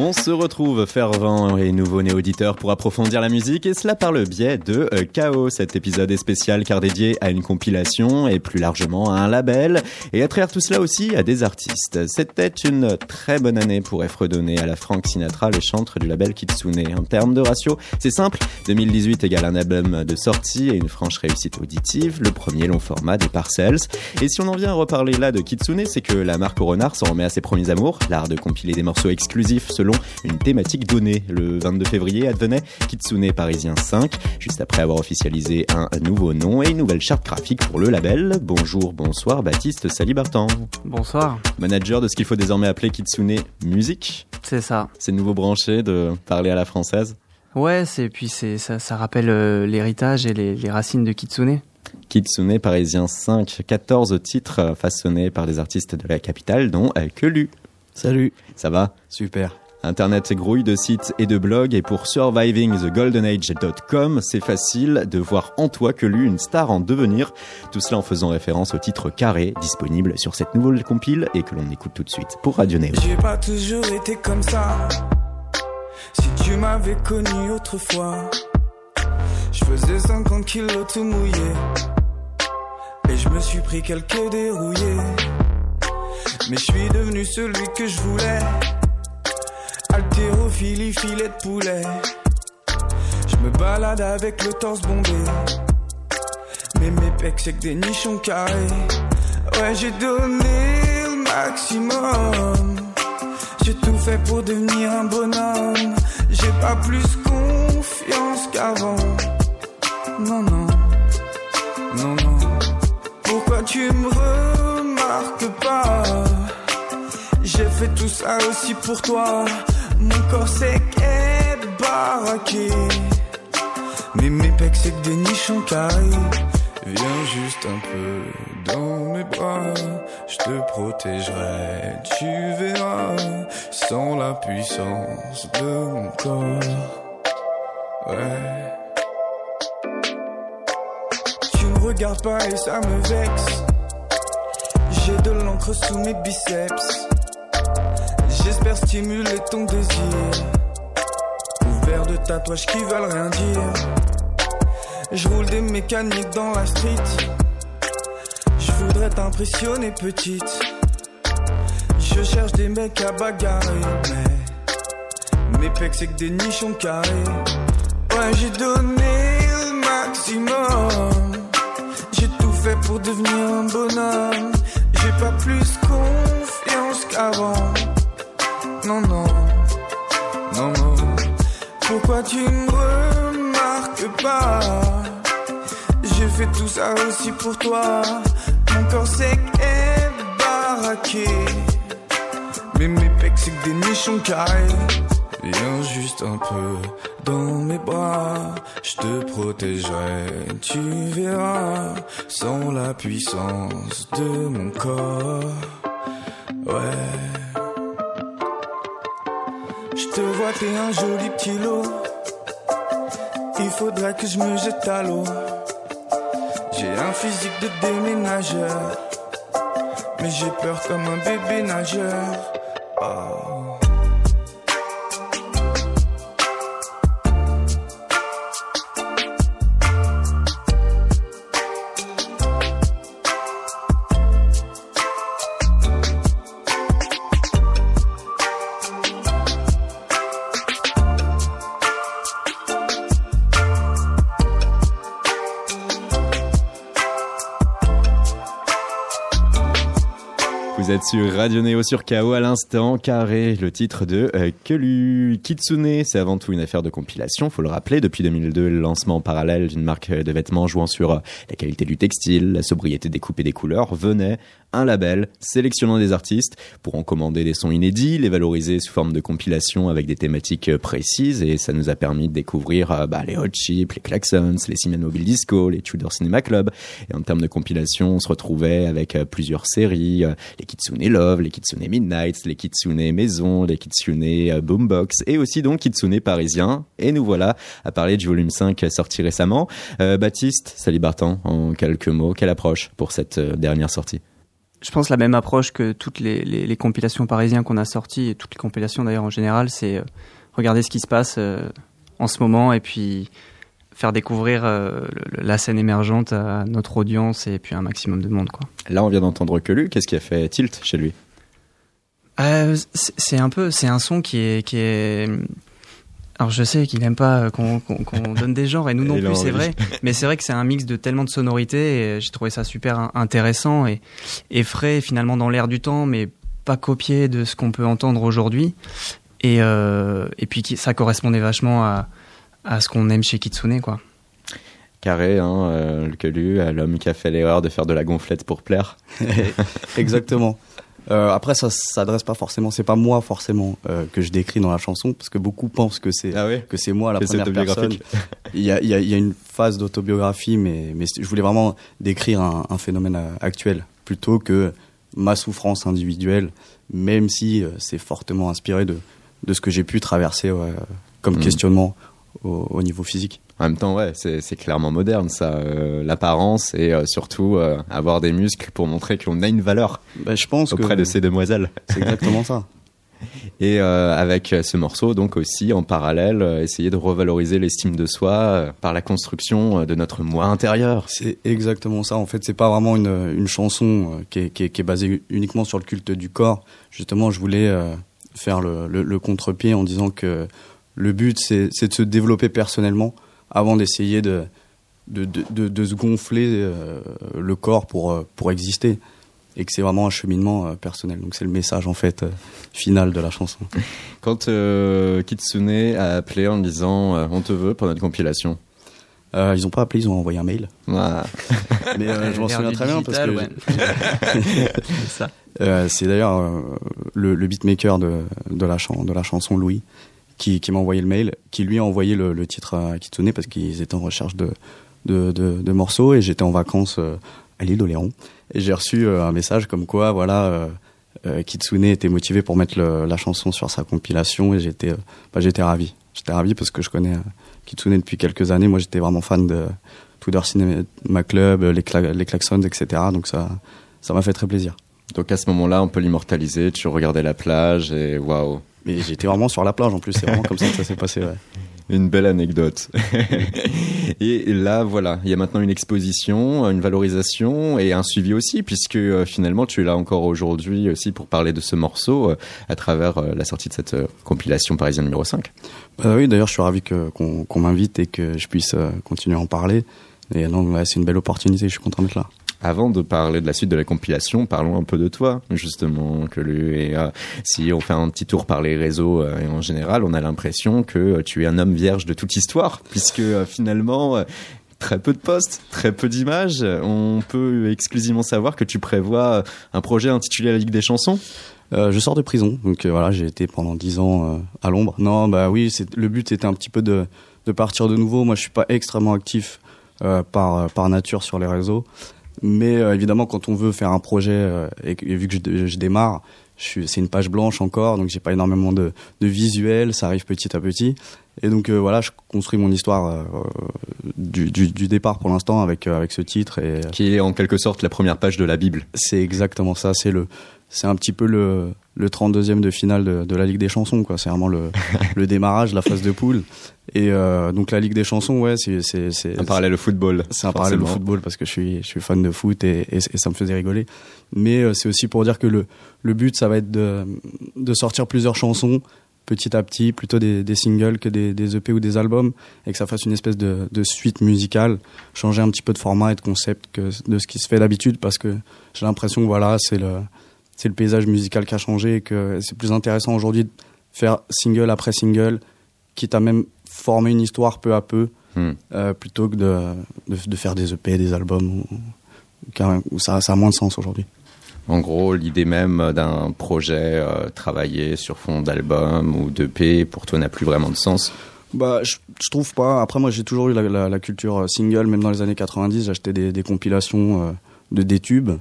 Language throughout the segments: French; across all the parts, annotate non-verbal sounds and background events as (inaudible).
On se retrouve fervent et nouveau néo-auditeur pour approfondir la musique et cela par le biais de euh, Chaos. Cet épisode est spécial car dédié à une compilation et plus largement à un label et à travers tout cela aussi à des artistes. C'était une très bonne année pour fredonner à la Frank Sinatra les chantres du label Kitsune. En termes de ratio, c'est simple. 2018 égale un album de sortie et une franche réussite auditive, le premier long format des Parcells. Et si on en vient à reparler là de Kitsune, c'est que la marque au renard s'en remet à ses premiers amours, l'art de compiler des morceaux exclusifs selon une thématique donnée. Le 22 février advenait Kitsune Parisien 5, juste après avoir officialisé un nouveau nom et une nouvelle charte graphique pour le label. Bonjour, bonsoir Baptiste Salibartan. Bonsoir. Manager de ce qu'il faut désormais appeler Kitsune Musique. C'est ça. C'est nouveau branché de parler à la française. Ouais, c'est puis c'est ça, ça rappelle euh, l'héritage et les, les racines de Kitsune. Kitsune Parisien 5, 14 titres façonnés par des artistes de la capitale, dont Kelu. Salut. Ça va? Super. Internet grouille de sites et de blogs et pour survivingthegoldenage.com, c'est facile de voir en toi que lui une star en devenir. Tout cela en faisant référence au titre carré disponible sur cette nouvelle compile et que l'on écoute tout de suite pour Radio Néo. J'ai pas toujours été comme ça. Si tu m'avais connu autrefois, je faisais 50 kilos tout mouillé. Et je me suis pris quelques dérouillés. Mais je suis devenu celui que je voulais. Filet de poulet. Je me balade avec le torse bombé. Mais mes pecs, c'est que des nichons carrés. Ouais, j'ai donné le maximum. J'ai tout fait pour devenir un bonhomme. J'ai pas plus confiance qu'avant. Non, non. Non, non. Pourquoi tu me remarques pas? J'ai fait tout ça aussi pour toi. Mon corps sec est baraqué. Mais mes pecs c'est des nichons carrés. Viens juste un peu dans mes bras. Je te protégerai, tu verras. Sans la puissance de mon corps. Ouais. Tu me regardes pas et ça me vexe. J'ai de l'encre sous mes biceps. J'espère stimuler ton désir. Couvert de tatouages qui veulent rien dire. Je roule des mécaniques dans la street. Je voudrais t'impressionner petite. Je cherche des mecs à bagarrer. Mais mes pecs c'est que des nichons carrés. Ouais, j'ai donné le maximum. J'ai tout fait pour devenir un bonhomme. J'ai pas plus confiance qu'avant. Non, non, non, non. Pourquoi tu me remarques pas? J'ai fait tout ça aussi pour toi. Mon corps sec est baraqué. Mais mes pecs c'est que des nichons carrés. Viens juste un peu dans mes bras, je te protégerai, tu verras, sans la puissance de mon corps. Ouais. Je te vois, t'es un joli petit lot. Il faudrait que je me jette à l'eau. J'ai un physique de déménageur. Mais j'ai peur comme un bébé nageur. Oh. Vous êtes sur Radio Néo sur KO à l'instant, carré, le titre de euh, Kelu. Kitsune, c'est avant tout une affaire de compilation, faut le rappeler. Depuis 2002, le lancement parallèle d'une marque de vêtements jouant sur euh, la qualité du textile, la sobriété des coupes et des couleurs venait un label sélectionnant des artistes pour en commander des sons inédits, les valoriser sous forme de compilation avec des thématiques euh, précises et ça nous a permis de découvrir euh, bah, les Hot Chip, les Klaxons, les Simon Mobile Disco, les Tudor Cinema Club. Et en termes de compilation, on se retrouvait avec euh, plusieurs séries, les Kitsune Love, les Kitsune Midnight, les Kitsune Maison, les Kitsune Boombox et aussi donc Kitsune Parisien. Et nous voilà à parler du volume 5 sorti récemment. Baptiste, Salibartan, en quelques mots, quelle approche pour cette dernière sortie? Je pense la même approche que toutes les, les, les compilations parisiennes qu'on a sorties, et toutes les compilations d'ailleurs en général, c'est euh, regarder ce qui se passe euh, en ce moment et puis faire découvrir euh, la scène émergente à notre audience et puis un maximum de monde. Quoi. Là, on vient d'entendre que lui. Qu'est-ce qui a fait tilt chez lui? C'est un peu, c'est un son qui est, qui est alors je sais qu'il n'aime pas euh, qu'on (laughs) donne des genres et nous non plus c'est vrai, mais c'est vrai que c'est un mix de tellement de sonorités et j'ai trouvé ça super intéressant et, et frais finalement dans l'air du temps mais pas copié de ce qu'on peut entendre aujourd'hui et, euh, et puis ça correspondait vachement à, à ce qu'on aime chez Kitsune quoi. Carré, hein, euh, le Quelu, l'homme qui a fait l'erreur de faire de la gonflette pour plaire. (laughs) Exactement. Euh, après, ça s'adresse pas forcément, c'est pas moi forcément euh, que je décris dans la chanson, parce que beaucoup pensent que c'est ah que c'est moi la première personne. Il y a, y, a, y a une phase d'autobiographie, mais, mais je voulais vraiment décrire un, un, phénomène euh, actuel plutôt que ma souffrance individuelle, même si euh, c'est fortement inspiré de, de ce que j'ai pu traverser comme mmh. questionnement au, au niveau physique. En même temps, ouais, c'est clairement moderne, ça, euh, l'apparence et euh, surtout euh, avoir des muscles pour montrer qu'on a une valeur. Bah, je pense auprès de ces demoiselles. C'est exactement ça. (laughs) Et avec ce morceau, donc aussi en parallèle, essayer de revaloriser l'estime de soi par la construction de notre moi intérieur. C'est exactement ça. En fait, c'est pas vraiment une, une chanson qui est, qui, est, qui est, basée uniquement sur le culte du corps. Justement, je voulais faire le, le, le contre-pied en disant que le but, c'est de se développer personnellement avant d'essayer de de, de, de, se gonfler euh, le corps pour, euh, pour exister. Et que c'est vraiment un cheminement euh, personnel. Donc c'est le message en fait final de la chanson. Quand Kitsune a appelé en disant on te veut pour notre compilation, euh, ils n'ont pas appelé, ils ont envoyé un mail. Ah. Mais je m'en souviens très bien parce que (laughs) c'est d'ailleurs le, le, beatmaker de, de, la de la chanson Louis qui, qui m'a envoyé le mail, qui lui a envoyé le, le titre à Kitsune parce qu'ils étaient en recherche de, de, de, de morceaux et j'étais en vacances euh, à l'île d'Oléron. Et j'ai reçu euh, un message comme quoi, voilà, euh, Kitsune était motivé pour mettre le, la chanson sur sa compilation et j'étais bah, j'étais ravi. J'étais ravi parce que je connais Kitsune depuis quelques années. Moi, j'étais vraiment fan de Tudor Cinema Club, les, cla les Klaxons, etc. Donc ça ça m'a fait très plaisir. Donc à ce moment-là, on peut l'immortaliser. Tu regardais la plage et waouh. Mais j'étais vraiment sur la plage en plus, c'est vraiment comme ça que ça s'est passé. Ouais. (laughs) Une belle anecdote. (laughs) et là, voilà, il y a maintenant une exposition, une valorisation et un suivi aussi, puisque euh, finalement tu es là encore aujourd'hui aussi pour parler de ce morceau euh, à travers euh, la sortie de cette compilation parisienne numéro 5. Bah oui, d'ailleurs, je suis ravi qu'on qu m'invite et que je puisse continuer à en parler. Et donc, ouais, c'est une belle opportunité, je suis content d'être là. Avant de parler de la suite de la compilation, parlons un peu de toi, justement, lui et euh, si on fait un petit tour par les réseaux euh, et en général, on a l'impression que tu es un homme vierge de toute histoire, (laughs) puisque euh, finalement très peu de posts, très peu d'images. On peut exclusivement savoir que tu prévois un projet intitulé La Ligue des chansons. Euh, je sors de prison, donc voilà, j'ai été pendant dix ans à l'ombre. Non, bah oui, le but était un petit peu de, partir de nouveau. Moi, je suis pas extrêmement actif par nature sur les réseaux. Mais euh, évidemment, quand on veut faire un projet, euh, et, vu que je, je démarre, c'est une page blanche encore, donc j'ai pas énormément de, de visuels, ça arrive petit à petit. Et donc euh, voilà, je construis mon histoire du, du, du, départ pour l'instant avec avec ce titre et qui est en quelque sorte la première page de la Bible. C'est exactement ça. C'est le c'est un petit peu le, le 32e de finale de, de, la Ligue des chansons quoi. C'est vraiment le, (laughs) le démarrage la phase de poule. Et euh, donc la Ligue des chansons ouais c'est c'est c'est un parallèle au football c'est un parallèle au football parce que je suis je suis fan de foot et, et, et ça me faisait rigoler. Mais euh, c'est aussi pour dire que le le but ça va être de de sortir plusieurs chansons petit à petit plutôt des, des singles que des, des EP ou des albums et que ça fasse une espèce de, de suite musicale changer un petit peu de format et de concept que de ce qui se fait d'habitude parce que j'ai l'impression que voilà c'est le c'est le paysage musical qui a changé et que c'est plus intéressant aujourd'hui de faire single après single, quitte à même former une histoire peu à peu, hmm. euh, plutôt que de, de, de, faire des EP, des albums, où, où ça, ça a moins de sens aujourd'hui. En gros, l'idée même d'un projet travaillé sur fond d'album ou d'EP, pour toi, n'a plus vraiment de sens? Bah, je, trouve pas. Après, moi, j'ai toujours eu la, culture single, même dans les années 90, j'achetais des, des, compilations de des tubes.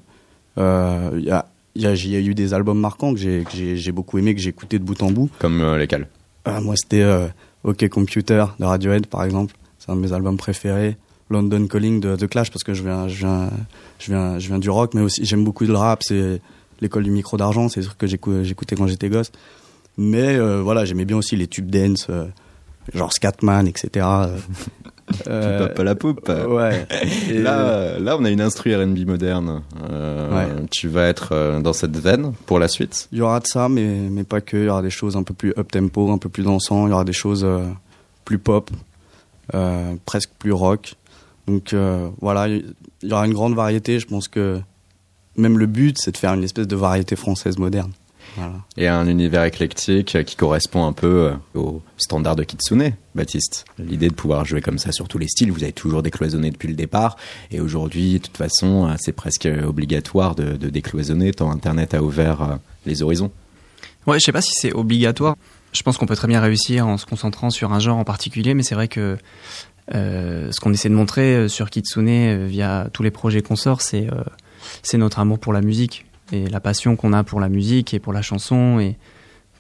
Il y a il y, a eu des albums marquants que j'ai beaucoup aimé, que j'ai écouté de bout en bout. Comme euh, lesquels? Euh, Moi, c'était euh, OK Computer de Radiohead, par exemple. C'est un de mes albums préférés. London Calling de The Clash, parce que je viens, je viens, je viens, je viens du rock, mais aussi j'aime beaucoup le rap. C'est l'école du micro d'argent, c'est ce que j'écoutais quand j'étais gosse. Mais voilà, j'aimais bien aussi les tubes dance, genre Scatman, etc. (laughs) Euh, pas la poupe. Ouais. là, là, on a une instru R&B moderne. Euh, Tu vas être euh, dans cette veine pour la suite. Il y aura de ça, mais mais pas que. Il y aura des choses un peu plus up tempo, un peu plus dansant. Il y aura des choses euh, plus pop, euh, presque plus rock. Donc voilà, il y aura une grande variété. Je pense que même le but, c'est de faire une espèce de variété française moderne. Et un univers éclectique qui correspond un peu euh, au standard de Kitsune, Baptiste. L'idée de pouvoir jouer comme ça sur tous les styles, vous avez toujours décloisonné depuis le départ. Et aujourd'hui, de toute façon, euh, c'est presque obligatoire de, décloisonner tant Internet a ouvert euh, les horizons. Ouais, je sais pas si c'est obligatoire. Je pense qu'on peut très bien réussir en se concentrant sur un genre en particulier, mais c'est vrai que ce qu'on essaie de montrer sur Kitsune via tous les projets qu'on sort, c'est c'est notre amour pour la musique et la passion qu'on a pour la musique et pour la chanson et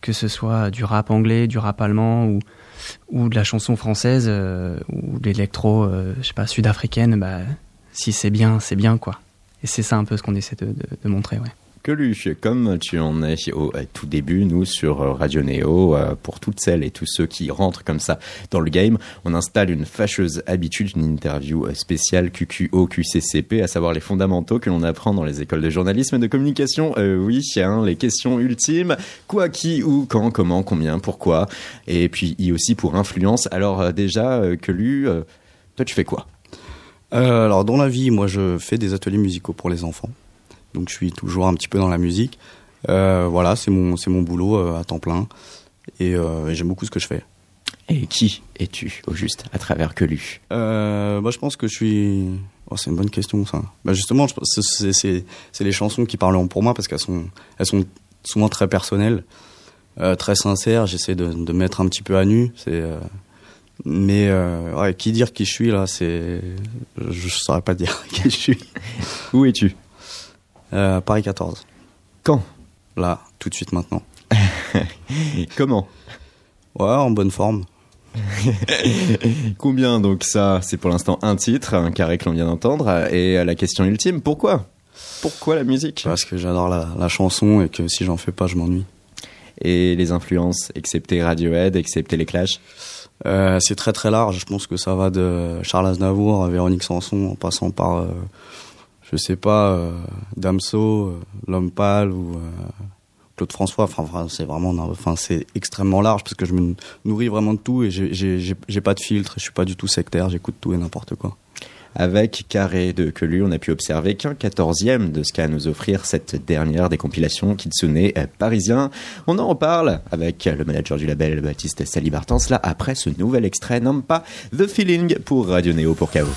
que ce soit du rap anglais, du rap allemand ou ou de la chanson française euh, ou de l'électro, euh, je sais pas, sud-africaine, bah si c'est bien, c'est bien quoi. Et c'est ça un peu ce qu'on essaie de, de, de montrer, ouais comme tu en es au tout début, nous sur euh, Radio Neo, euh, pour toutes celles et tous ceux qui rentrent comme ça dans le game, on installe une fâcheuse habitude, une interview euh, spéciale QQO, QCCP, à savoir les fondamentaux que l'on apprend dans les écoles de journalisme et de communication. oui, hein, les questions ultimes, quoi, qui, où, quand, comment, combien, pourquoi, et puis aussi pour influence. Alors déjà, que lu, toi tu fais quoi? Alors dans la vie, moi je fais des ateliers musicaux pour les enfants donc je suis toujours un petit peu dans la musique. Euh, voilà, c'est mon, c'est mon boulot euh, à temps plein euh, et, j'aime beaucoup ce que je fais. Et qui es-tu au juste à travers que lu? Bah, Je pense que je suis... Oh, c'est une bonne question ça. Bah, justement, c'est, c'est, c'est les chansons qui parlent pour moi parce qu'elles sont, elles sont souvent très personnelles, très sincères. J'essaie de, de mettre un petit peu à nu. C'est, mais ouais, qui dire qui je suis là, c'est... Je ne saurais pas dire (laughs) qui je suis. Où es-tu? Euh, Paris 14. Quand? Là, tout de suite maintenant. (laughs) Comment? Ouais, en bonne forme. (laughs) Combien donc ça C'est pour l'instant un titre, un carré que l'on vient d'entendre. Et la question ultime, pourquoi? Pourquoi la musique? Parce que j'adore la, chanson et que si j'en fais pas, je m'ennuie. Et les influences, excepté Radiohead, excepté les Clash? Euh, C'est très très large. Je pense que ça va de Charles Aznavour à Véronique Sanson en passant par euh, je sais pas, euh, Damso, euh, L'Homme Pâle ou euh, Claude François. Enfin, c'est vraiment, enfin, c'est extrêmement large parce que je me nourris vraiment de tout et j'ai pas de filtre. Je suis pas du tout sectaire. J'écoute tout et n'importe quoi. Avec Carré de Quelu, on a pu observer qu'un quatorzième de ce qu'a à nous offrir cette dernière des compilations Kitsune parisien. On en reparle avec le manager du label Baptiste Salibartans là après ce nouvel extrait, non pas The Feeling pour Radio Neo pour KO.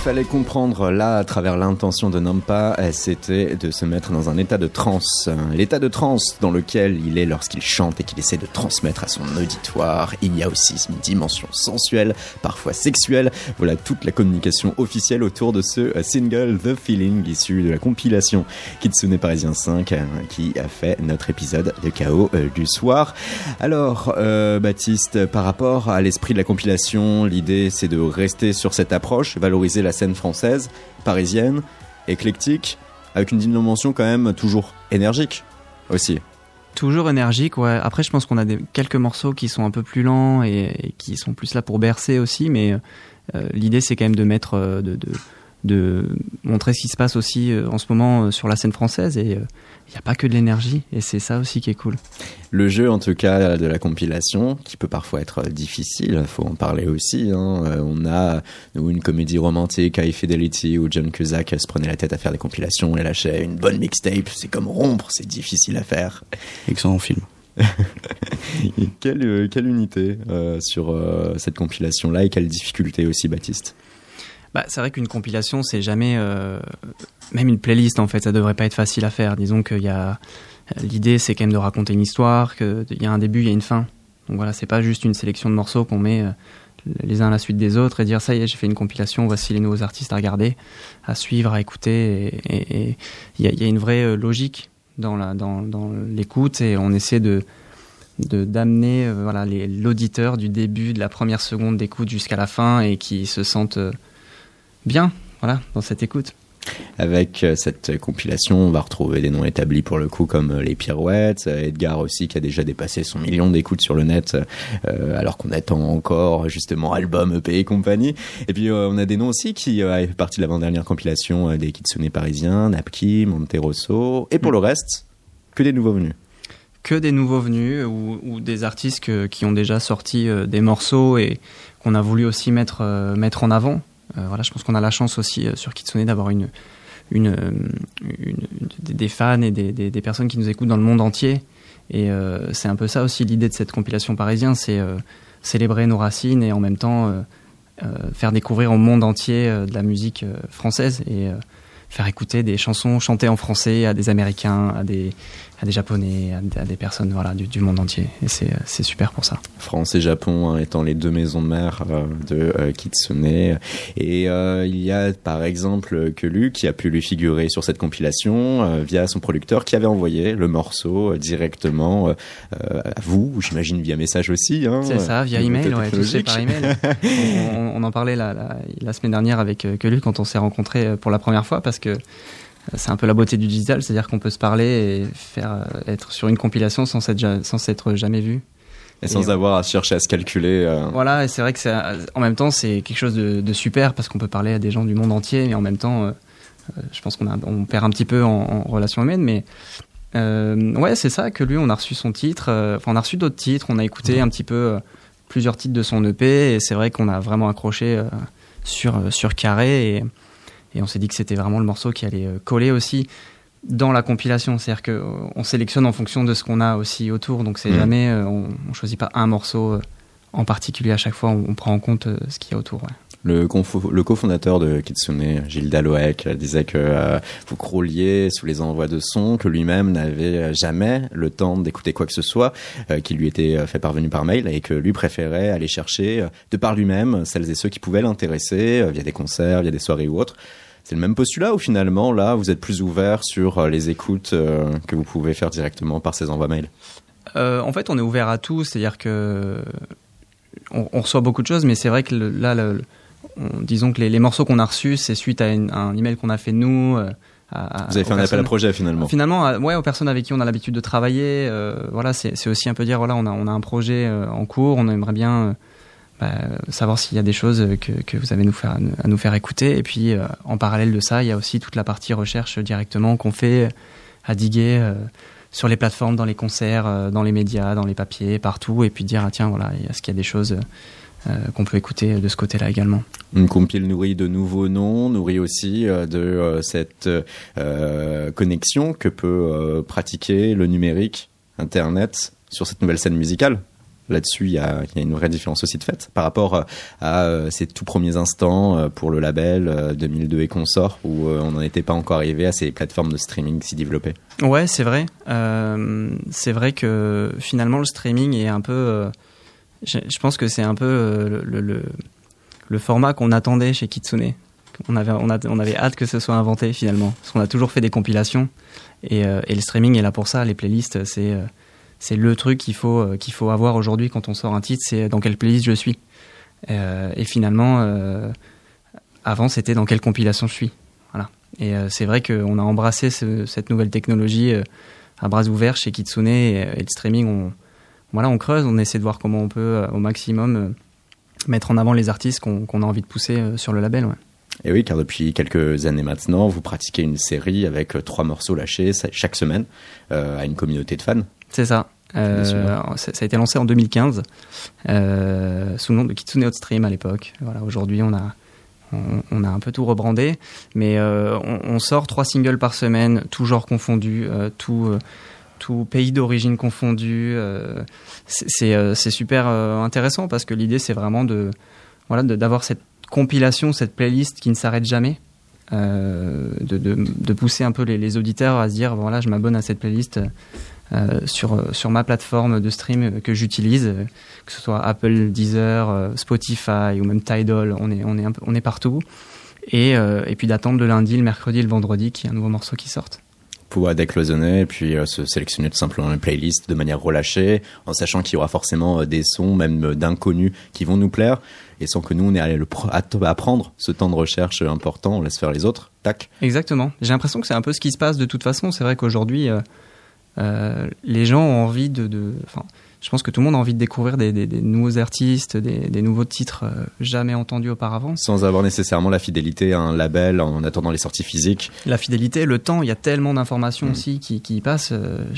Fallait comprendre là, à travers l'intention de Nampa, c'était de se mettre dans un état de transe. L'état de transe dans lequel il est lorsqu'il chante et qu'il essaie de transmettre à son auditoire. Il y a aussi une dimension sensuelle, parfois sexuelle. Voilà toute la communication officielle autour de ce single The Feeling issu de la compilation Kitsune Parisien 5 euh, qui a fait notre épisode de chaos euh, du soir. Alors, euh, Baptiste, par rapport à l'esprit de la compilation, l'idée c'est de rester sur cette approche, valoriser la scène française, parisienne, éclectique, avec une dimension quand même toujours énergique aussi. Toujours énergique, ouais. Après, je pense qu'on a des, quelques morceaux qui sont un peu plus lents et, qui sont plus là pour bercer aussi, mais euh, l'idée c'est quand même de mettre, euh, de, de, montrer ce qui se passe aussi euh, en ce moment sur la scène française et il n'y a pas que de l'énergie et c'est ça aussi qui est cool. Le jeu, en tout cas, de la compilation, qui peut parfois être difficile, il faut en parler aussi. Hein. Euh, on a une comédie romantique, High Fidelity, où John Cusack se prenait la tête à faire des compilations et lâchait une bonne mixtape. C'est comme rompre, c'est difficile à faire. Excellent film. (laughs) quelle, euh, quelle, unité euh, sur cette compilation-là et quelle difficulté aussi, Baptiste? Bah, C'est vrai qu'une compilation, c'est jamais même une playlist en fait, ça devrait pas être facile à faire. Disons qu'il y a l'idée, c'est quand même de raconter une histoire, qu'il y a un début, il y a une fin. Donc voilà, c'est pas juste une sélection de morceaux qu'on met euh, les uns à la suite des autres et dire ça y est, j'ai fait une compilation, voici les nouveaux artistes à regarder, à suivre, à écouter. Et il y, a une vraie euh, logique dans la dans, dans l'écoute et on essaie de d'amener euh, voilà l'auditeur du début de la première seconde d'écoute jusqu'à la fin et qui se sente bien voilà dans cette écoute. Avec euh, cette compilation, on va retrouver des noms établis pour le coup comme euh, les Pirouettes, euh, Edgar aussi qui a déjà dépassé son million d'écoutes sur le net, alors qu'on attend encore justement album, EP et compagnie. Et puis on a des noms aussi qui euh, fait partie de l'avant-dernière compilation des Kitsune parisiens, Napki, Monterosso, et pour le reste, que des nouveaux venus que des nouveaux venus ou, des artistes qui ont déjà sorti des morceaux et qu'on a voulu aussi mettre, mettre en avant. Euh, voilà, je pense qu'on a la chance aussi euh, sur Kitsune d'avoir euh, des fans et des, personnes qui nous écoutent dans le monde entier. Et c'est un peu ça aussi l'idée de cette compilation parisien, c'est célébrer nos racines et en même temps faire découvrir au monde entier de la musique française et faire écouter des chansons chantées en français à des Américains, à des, à des Japonais, à, des personnes voilà, du, du monde entier. Et c'est super pour ça. France et Japon hein, étant les deux maisons mères euh, de euh, Kitsune. Et euh, il y a par exemple Kelu qui a pu lui figurer sur cette compilation via son producteur qui avait envoyé le morceau directement à vous, j'imagine via message aussi. Hein, c'est ça, via email, ouais, tout par email. (laughs) on, on, en parlait la, la, la, semaine dernière avec Kelu quand on s'est rencontrés pour la première fois parce que c'est un peu la beauté du digital, c'est-à-dire qu'on peut se parler et faire euh, être sur une compilation sans être, sans être jamais vu. Et, sans avoir à chercher à se calculer. Euh. Voilà, et c'est vrai que c'est, en même temps, c'est quelque chose de, super parce qu'on peut parler à des gens du monde entier, mais en même temps, euh, je pense qu'on on perd un petit peu en, relation humaine, mais ouais, c'est ça que lui, on a reçu son titre, enfin, on a reçu d'autres titres, on a écouté un petit peu plusieurs titres de son EP, et c'est vrai qu'on a vraiment accroché sur, sur Carré, et et on s'est dit que c'était vraiment le morceau qui allait euh, coller aussi dans la compilation. C'est-à-dire qu'on sélectionne en fonction de ce qu'on a aussi autour. Donc c'est mmh. jamais, euh, on, ne choisit pas un morceau euh, en particulier à chaque fois, on, prend en compte ce qu'il y a autour. Le, le cofondateur de Kitsune, Gilles Daloek, disait que vous crouliez sous les envois de son, que lui-même n'avait jamais le temps d'écouter quoi que ce soit qui lui était fait parvenu par mail et que lui préférait aller chercher de par lui-même celles et ceux qui pouvaient l'intéresser via des concerts, via des soirées ou autres. C'est le même postulat ou finalement là vous êtes plus ouvert sur euh, les écoutes euh, que vous pouvez faire directement par ces envois mails euh, En fait, on est ouvert à tout, c'est-à-dire que on, reçoit beaucoup de choses, mais c'est vrai que là, disons que les, morceaux qu'on a reçus, c'est suite à, un email qu'on a fait nous. À, vous avez fait un appel à projet finalement. Finalement, ouais, aux personnes avec qui on a l'habitude de travailler. voilà, c'est aussi un peu dire voilà, on a, on a un projet en cours, on aimerait bien bah, savoir s'il y a des choses que, que vous avez nous faire, à nous faire écouter. Et puis, euh, en parallèle de ça, il y a aussi toute la partie recherche directement qu'on fait à diguer euh, sur les plateformes, dans les concerts, euh, dans les médias, dans les papiers, partout, et puis dire, ah, tiens, voilà, est-ce qu'il y a des choses qu'on peut écouter de ce côté-là également. Une compile nourrie de nouveaux noms, nourrie aussi de cette connexion que peut pratiquer le numérique, Internet, sur cette nouvelle scène musicale là-dessus, il y a, une vraie différence aussi de fait par rapport à ces tout premiers instants pour le label 2002 et consort où on n'en était pas encore arrivé à ces plateformes de streaming si développées. Ouais, c'est vrai. c'est vrai que finalement le streaming est un peu. Je, pense que c'est un peu le, le format qu'on attendait chez Kitsune on avait, on, avait hâte que ce soit inventé finalement. Parce qu'on a toujours fait des compilations. Et, euh, le streaming est là pour ça. Les playlists, c'est, euh, le truc qu'il faut, euh, faut avoir aujourd'hui quand on sort un titre. C'est dans quelle playlist je suis. et finalement, avant, c'était dans quelle compilation je suis. Voilà. Et c'est vrai qu'on a embrassé cette nouvelle technologie à bras ouverts chez Kitsune et, le streaming. Voilà, on creuse, on essaie de voir comment on peut au maximum mettre en avant les artistes qu'on, a envie de pousser sur le label. Ouais. Et oui, car depuis quelques années maintenant, vous pratiquez une série avec euh, trois morceaux lâchés chaque semaine euh, à une communauté de fans. C'est ça. Euh, ça a été lancé en 2015 euh, sous le nom de Kitsune Hot Stream à l'époque. Voilà, aujourd'hui on a on, a un peu tout rebrandé, mais euh, on, on, sort trois singles par semaine, tout genre confondu, euh, tout tout pays d'origine confondu. c'est super intéressant parce que l'idée c'est vraiment de voilà d'avoir cette compilation, cette playlist qui ne s'arrête jamais. Euh, de, pousser un peu les, auditeurs à se dire voilà je m'abonne à cette playlist euh, sur, sur ma plateforme de stream que j'utilise que ce soit Apple, Deezer, Spotify ou même Tidal on est, on est, on est partout et, euh, et puis d'attendre le lundi, le mercredi, le vendredi qu'il y ait un nouveau morceau qui sorte pouvoir décloisonner et puis se sélectionner tout simplement une playlist de manière relâchée en sachant qu'il y aura forcément des sons même d'inconnus qui vont nous plaire et sans que nous on ait à, le, prendre ce temps de recherche important, on laisse faire les autres. Tac. Exactement. J'ai l'impression que c'est un peu ce qui se passe de toute façon. C'est vrai qu'aujourd'hui, euh, euh, les gens ont envie de, de je pense que tout le monde a envie de découvrir des, nouveaux artistes, des, nouveaux titres euh, jamais entendus auparavant. Sans avoir nécessairement la fidélité à un label en attendant les sorties physiques. La fidélité, le temps, il y a tellement d'informations mm. aussi qui, qui passent.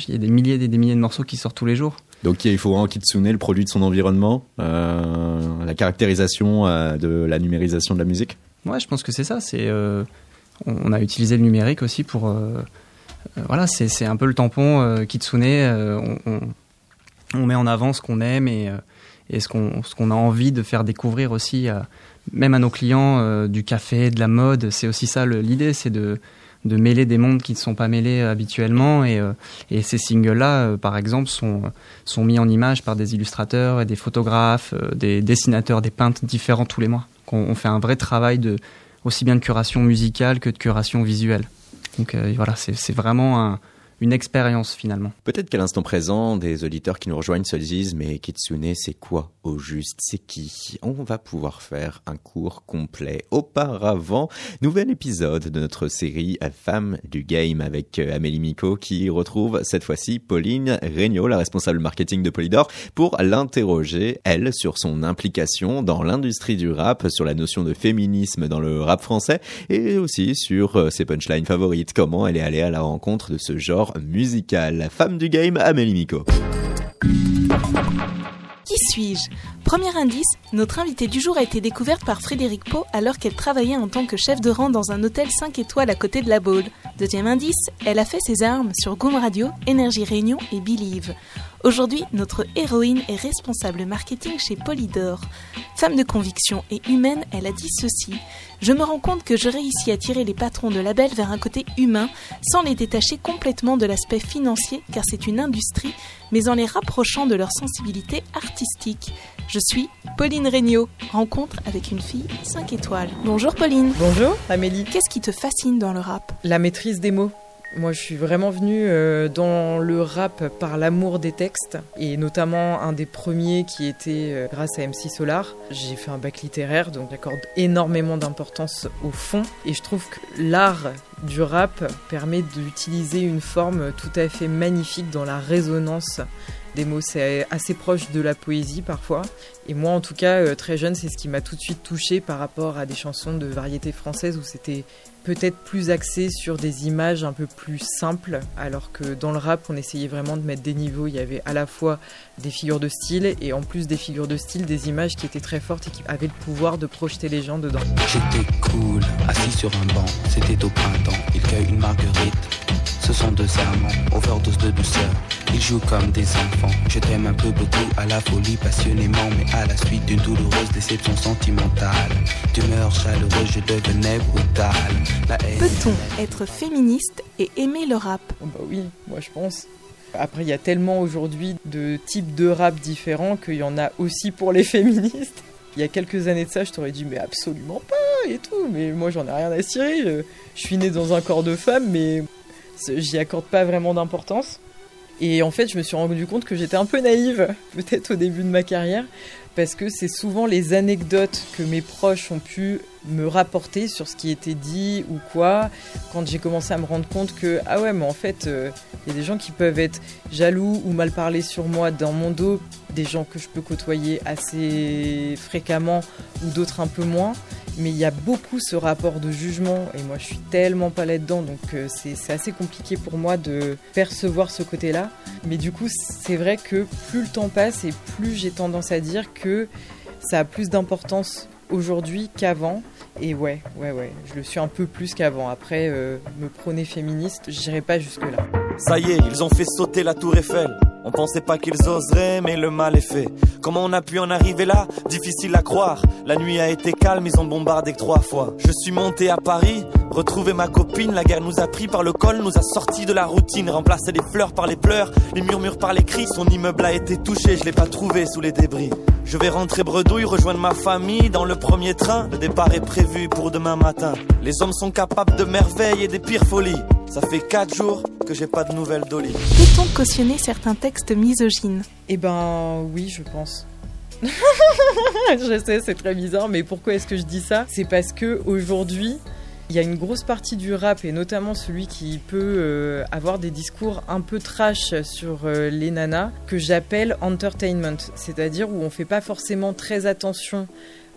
il y a des milliers et des milliers de morceaux qui sortent tous les jours. Donc il faut vraiment Kitsune, le produit de son environnement, euh, la caractérisation euh, de la numérisation de la musique. Ouais, je pense que c'est ça. C'est euh, on, a utilisé le numérique aussi pour voilà, c'est un peu le tampon Kitsune. On, on, met en avant ce qu'on aime et, et ce qu'on a envie de faire découvrir aussi, même à nos clients du café, de la mode. C'est aussi ça l'idée, c'est de mêler des mondes qui ne sont pas mêlés euh, habituellement. Et, euh, ces singles-là, euh, par exemple, sont, mis en image par des illustrateurs et des photographes, des dessinateurs, des peintres différents tous les mois. On, fait un vrai travail de aussi bien de curation musicale que de curation visuelle. Donc voilà, c'est vraiment un, une expérience finalement. Peut-être qu'à l'instant présent, des auditeurs qui nous rejoignent se disent mais Kitsune c'est quoi au juste? C'est qui? On va pouvoir faire un cours complet. Auparavant, nouvel épisode de notre série Femmes du Game avec euh, Amélie Miko qui retrouve cette fois-ci Pauline Regnault, la responsable marketing de Polydor, pour l'interroger, elle, sur son implication dans l'industrie du rap, sur la notion de féminisme dans le rap français et aussi sur euh, ses punchlines favorites, comment elle est allée à la rencontre de ce genre musical. Femme du game, Amélie Miko. Qui suis-je? Premier indice, notre invitée du jour a été découverte par Frédéric Pau alors qu'elle travaillait en tant que chef de rang dans un hôtel 5 étoiles à côté de la Baule. Deuxième indice, elle a fait ses armes sur Goom Radio, Énergie Réunion et Believe. Aujourd'hui, notre héroïne est responsable marketing chez Polydor. Femme de conviction et humaine, elle a dit ceci. Je me rends compte que je réussis à tirer les patrons de label vers un côté humain sans les détacher complètement de l'aspect financier car c'est une industrie, mais en les rapprochant de leur sensibilité artistique. Je suis Pauline Regnault, rencontre avec une fille 5 étoiles. Bonjour Pauline. Bonjour Amélie. Qu'est-ce qui te fascine dans le rap? La maîtrise des mots. Moi, je suis vraiment venue euh, dans le rap par l'amour des textes, et notamment un des premiers qui était euh, grâce à MC Solar. J'ai fait un bac littéraire, donc j'accorde énormément d'importance au fond, et je trouve que l'art du rap permet d'utiliser une forme tout à fait magnifique dans la résonance des mots. C'est assez proche de la poésie parfois. Et moi, en tout cas, euh, très jeune, c'est ce qui m'a tout de suite touché par rapport à des chansons de variété française où c'était peut-être plus axé sur des images un peu plus simples, alors que dans le rap, on essayait vraiment de mettre des niveaux. Il y avait à la fois des figures de style et en plus des figures de style, des images qui étaient très fortes et qui avaient le pouvoir de projeter les gens dedans. J'étais cool, assis sur un banc, c'était au printemps, il cueille une marguerite. Ce sont deux amants, overdose de douceur. Ils jouent comme des enfants. Je t'aime un peu beaucoup à la folie, passionnément, mais à la suite d'une douloureuse déception sentimentale. D'humeur chaleureuse, je devenais brutal. Peut-on être féministe et aimer le rap? Oh Bah oui, moi je pense. Après, il y a tellement aujourd'hui de types de rap différents qu'il y en a aussi pour les (laughs) féministes. Il y a quelques années de ça, je t'aurais dit, mais absolument pas et tout. Mais moi, j'en ai rien à cirer. Je, suis née dans un corps de femme, mais j'y accorde pas vraiment d'importance. Et en fait, je me suis rendu compte que j'étais un peu naïve, (laughs) peut-être au début de ma carrière, parce que c'est souvent les anecdotes que mes proches ont pu me rapporter sur ce qui était dit ou quoi, quand j'ai commencé à me rendre compte que, ah ouais, mais en fait, euh, il y a des gens qui peuvent être jaloux ou mal parler sur moi dans mon dos, des gens que je peux côtoyer assez fréquemment ou d'autres un peu moins. Mais il y a beaucoup ce rapport de jugement et moi je suis tellement pas là-dedans donc euh, c'est assez compliqué pour moi de percevoir ce côté-là. Mais du coup c'est vrai que plus le temps passe et plus j'ai tendance à dire que ça a plus d'importance aujourd'hui qu'avant. Et ouais, ouais, ouais, je le suis un peu plus qu'avant. Après, euh, me prôner féministe, j'irai pas jusque-là. Ça y est, ils ont fait sauter la tour Eiffel. On pensait pas qu'ils oseraient, mais le mal est fait. Comment on a pu en arriver là? Difficile à croire. La nuit a été calme, ils ont bombardé trois fois. Je suis monté à Paris, retrouvé ma copine. La guerre nous a pris par le col, nous a sortis de la routine. Remplacé les fleurs par les pleurs, les murmures par les cris. Son immeuble a été touché, je l'ai pas trouvé sous les débris. Je vais rentrer bredouille, rejoindre ma famille dans le premier train. Le départ est prévu pour demain matin. Les hommes sont capables de merveilles et des pires folies. Ça fait 4 jours que j'ai pas de nouvelles d'Oli. Peut-on cautionner certains textes misogynes? Eh ben oui, je pense. (laughs) je sais, c'est très bizarre, mais pourquoi est-ce que je dis ça? C'est parce que aujourd'hui, il y a une grosse partie du rap, et notamment celui qui peut euh, avoir des discours un peu trash sur euh, les nanas, que j'appelle entertainment, c'est-à-dire où on fait pas forcément très attention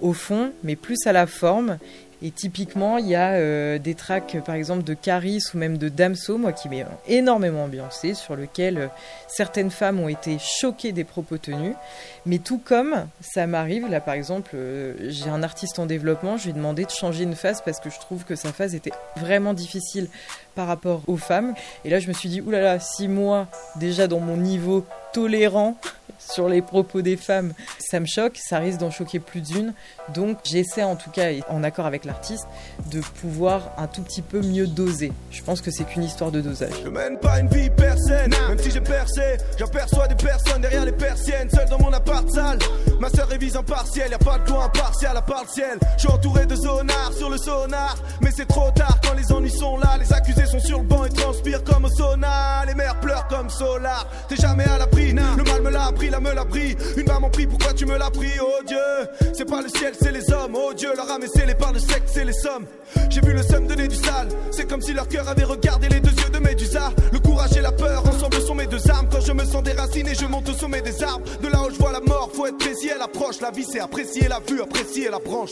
au fond, mais plus à la forme, et typiquement, il y a euh, des tracks, par exemple, de Caris ou même de Damso, moi qui m'ai énormément ambiancé, sur lequel euh, certaines femmes ont été choquées des propos tenus. Mais tout comme ça m'arrive, là par exemple, euh, j'ai un artiste en développement, je lui ai demandé de changer une phase parce que je trouve que sa phase était vraiment difficile par rapport aux femmes. Et là, je me suis dit, oulala, si moi, déjà dans mon niveau tolérant, sur les propos des femmes, ça me choque, ça risque d'en choquer plus d'une. Donc j'essaie en tout cas, en accord avec l'artiste, de pouvoir un tout petit peu mieux doser. Je pense que c'est qu'une histoire de dosage. Je mène pas une vie personne, même si j'ai percé, j'aperçois des personnes derrière les persiennes, seul dans mon appart sale. Ma soeur révise en partiel, y a pas de coin impartial à part le ciel. Je suis entouré de zonards sur le sonar, mais c'est trop tard quand les ennuis sont là. Les accusés sont sur le banc et transpirent comme au sauna. Les mères pleurent comme Solar. T'es jamais à l'abri, le l'a me l'a pris. Une maman prie, pourquoi tu me l'as pris, oh Dieu? C'est pas le ciel, c'est les hommes, oh Dieu, leur âme est scellée par le sexe, c'est les sommes. J'ai vu le somme donner du sale, c'est comme si leur cœur avait regardé les deux yeux de Médusa. Le courage et la peur, ensemble sont mes deux armes. Quand je me sens déraciné, je monte au sommet des arbres. De là où je vois la mort, faut être précis, elle approche. La vie, c'est apprécier la vue, apprécier la branche.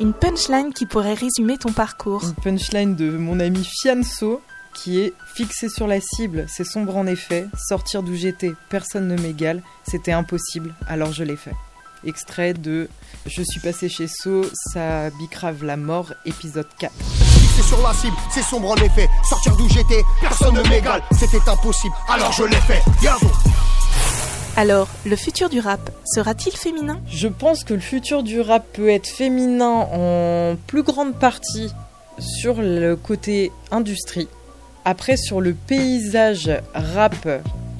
Une punchline qui pourrait résumer ton parcours. Une punchline de mon ami Fianso qui est fixé sur la cible, c'est sombre en effet, sortir d'où j'étais, personne ne m'égale, c'était impossible, alors je l'ai fait. Extrait de Je suis passé chez So, ça bicrave la mort, épisode 4. Fixé sur la cible, c'est sombre en effet, sortir d'où j'étais, personne ne m'égale, c'était impossible, alors je l'ai fait. Alors, le futur du rap sera-t-il féminin? Je pense que le futur du rap peut être féminin en plus grande partie sur le côté industrie après, sur le paysage rap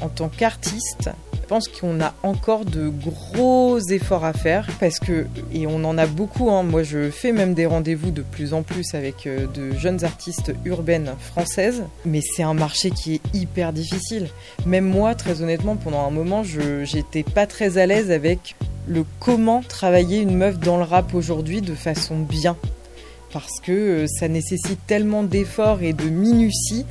en tant qu'artiste, je pense qu'on a encore de gros efforts à faire parce que, et on en a beaucoup, hein, moi je fais même des rendez-vous de plus en plus avec euh, de jeunes artistes urbaines françaises, mais c'est un marché qui est hyper difficile. Même moi, très honnêtement, pendant un moment, j'étais pas très à l'aise avec le comment travailler une meuf dans le rap aujourd'hui de façon bien parce que euh, ça nécessite tellement d'efforts et de minutie.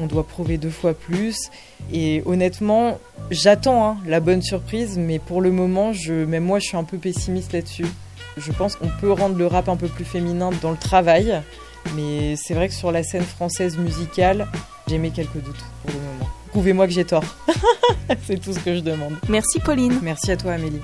On doit prouver deux fois plus. Et honnêtement, j'attends hein, la bonne surprise, mais pour le moment, je, même moi, je suis un peu pessimiste là-dessus. Je pense qu'on peut rendre le rap un peu plus féminin dans le travail, mais c'est vrai que sur la scène française musicale, j'ai mis quelques doutes pour le moment. Prouvez-moi que j'ai tort. (laughs) c'est tout ce que je demande. Merci Pauline. Merci à toi Amélie.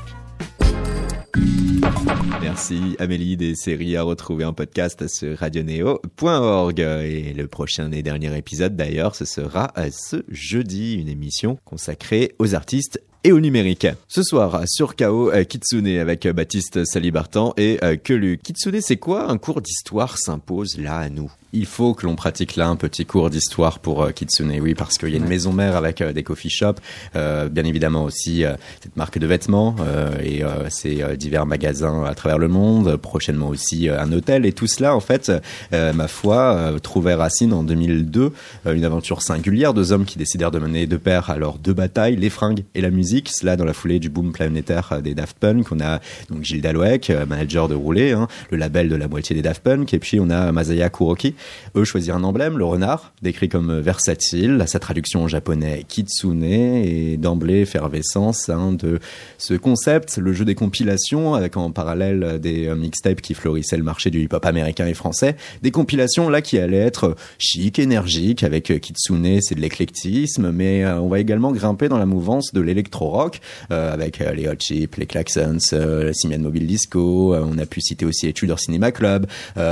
Merci Amélie des séries à retrouver en podcast sur radioneo.org et le prochain et dernier épisode d'ailleurs ce sera ce jeudi une émission consacrée aux artistes et au numérique. Ce soir, sur KO, euh, Kitsune avec Baptiste Salibartan et euh, Kelu. Kitsune, c'est quoi Un cours d'histoire s'impose là à nous? Il faut que l'on pratique là un petit cours d'histoire pour euh, Kitsune, oui, parce qu'il y a une maison mère avec euh, des coffee shops, euh, bien évidemment aussi cette marque de vêtements et ces divers magasins à travers le monde, prochainement aussi un hôtel. Et tout cela, en fait, ma foi, trouvait racine en 2002, une aventure singulière, deux hommes qui décidèrent de mener de pair alors deux batailles, les fringues et la musique, cela dans la foulée du boom planétaire des Daft Punk, on a donc Gilles Dalouek, manager de Rouler, hein, le label de la moitié des Daft Punk, et puis on a Masaya Kuroki, eux choisir un emblème, le renard, décrit comme versatile, sa traduction en japonais kitsune, et d'emblée effervescence hein, de ce concept, le jeu des compilations, avec en parallèle des euh, mixtapes qui florissaient le marché du hip-hop américain et français, des compilations là qui allaient être chic, énergiques, avec euh, kitsune, c'est de l'éclectisme, mais euh, on va également grimper dans la mouvance de l'électro-rock, avec les Hot Chip, les Klaxons, la Simian Mobile Disco, on a pu citer aussi les Tudor Cinema Club,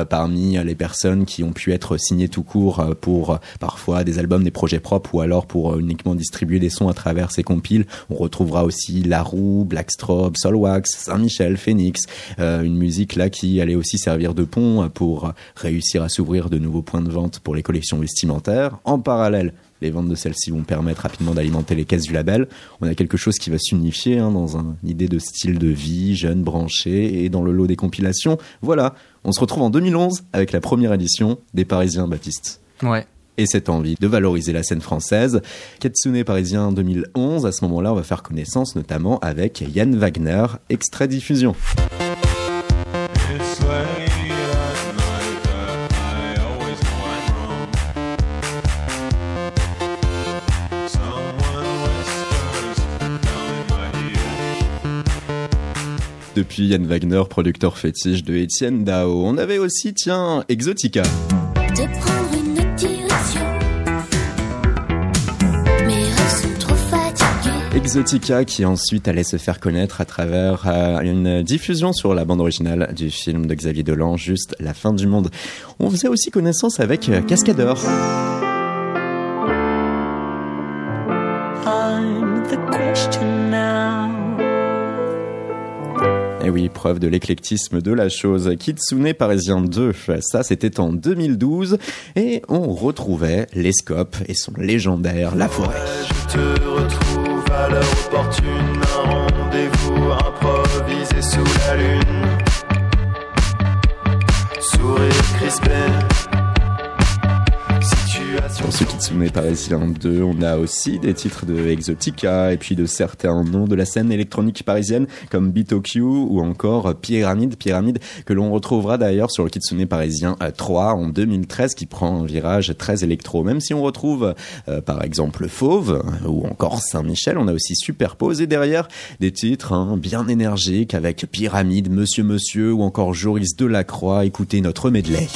parmi les personnes qui ont pu être signé tout court euh, pour euh, parfois des albums, des projets propres ou alors pour euh, uniquement distribuer des sons à travers ces compiles. On retrouvera aussi La Roue, Blackstrobe, Solwax, Saint-Michel, Phoenix, une musique là qui allait aussi servir de pont pour réussir à s'ouvrir de nouveaux points de vente pour les collections vestimentaires. En parallèle, les ventes de celles-ci vont permettre rapidement d'alimenter les caisses du label. On a quelque chose qui va s'unifier hein, dans une idée de style de vie, jeune, branché, et dans le lot des compilations. Voilà, on se retrouve en 2011 avec la première édition des Parisiens Baptiste. Ouais et cette envie de valoriser la scène française. Katsune Parisien 2011, à ce moment-là, on va faire connaissance notamment avec Yann Wagner, extrait diffusion. Depuis Yann Wagner, producteur fétiche de Étienne Dao. On avait aussi, tiens, Exotica. Exotica qui ensuite allait se faire connaître à travers euh, une diffusion sur la bande originale du film de Xavier Dolan, juste La fin du monde. On faisait aussi connaissance avec euh, Cascadeur. Oui, preuve de l'éclectisme de la chose. Kitsune Parisien 2, ça c'était en 2012. Et on retrouvait les scopes et son légendaire La Forêt. Je te retrouve à l'heure Kitsune parisien 2, on a aussi des titres de Exotica et puis de certains noms de la scène électronique parisienne comme BitoQ ou encore Pyramide, Pyramide que l'on retrouvera d'ailleurs sur le Kitsune parisien 3 en 2013 qui prend un virage très électro. Même si on retrouve euh, par exemple Fauve ou encore Saint-Michel, on a aussi superposé derrière des titres hein, bien énergiques avec Pyramide, Monsieur Monsieur ou encore Joris Delacroix. Écoutez notre medley.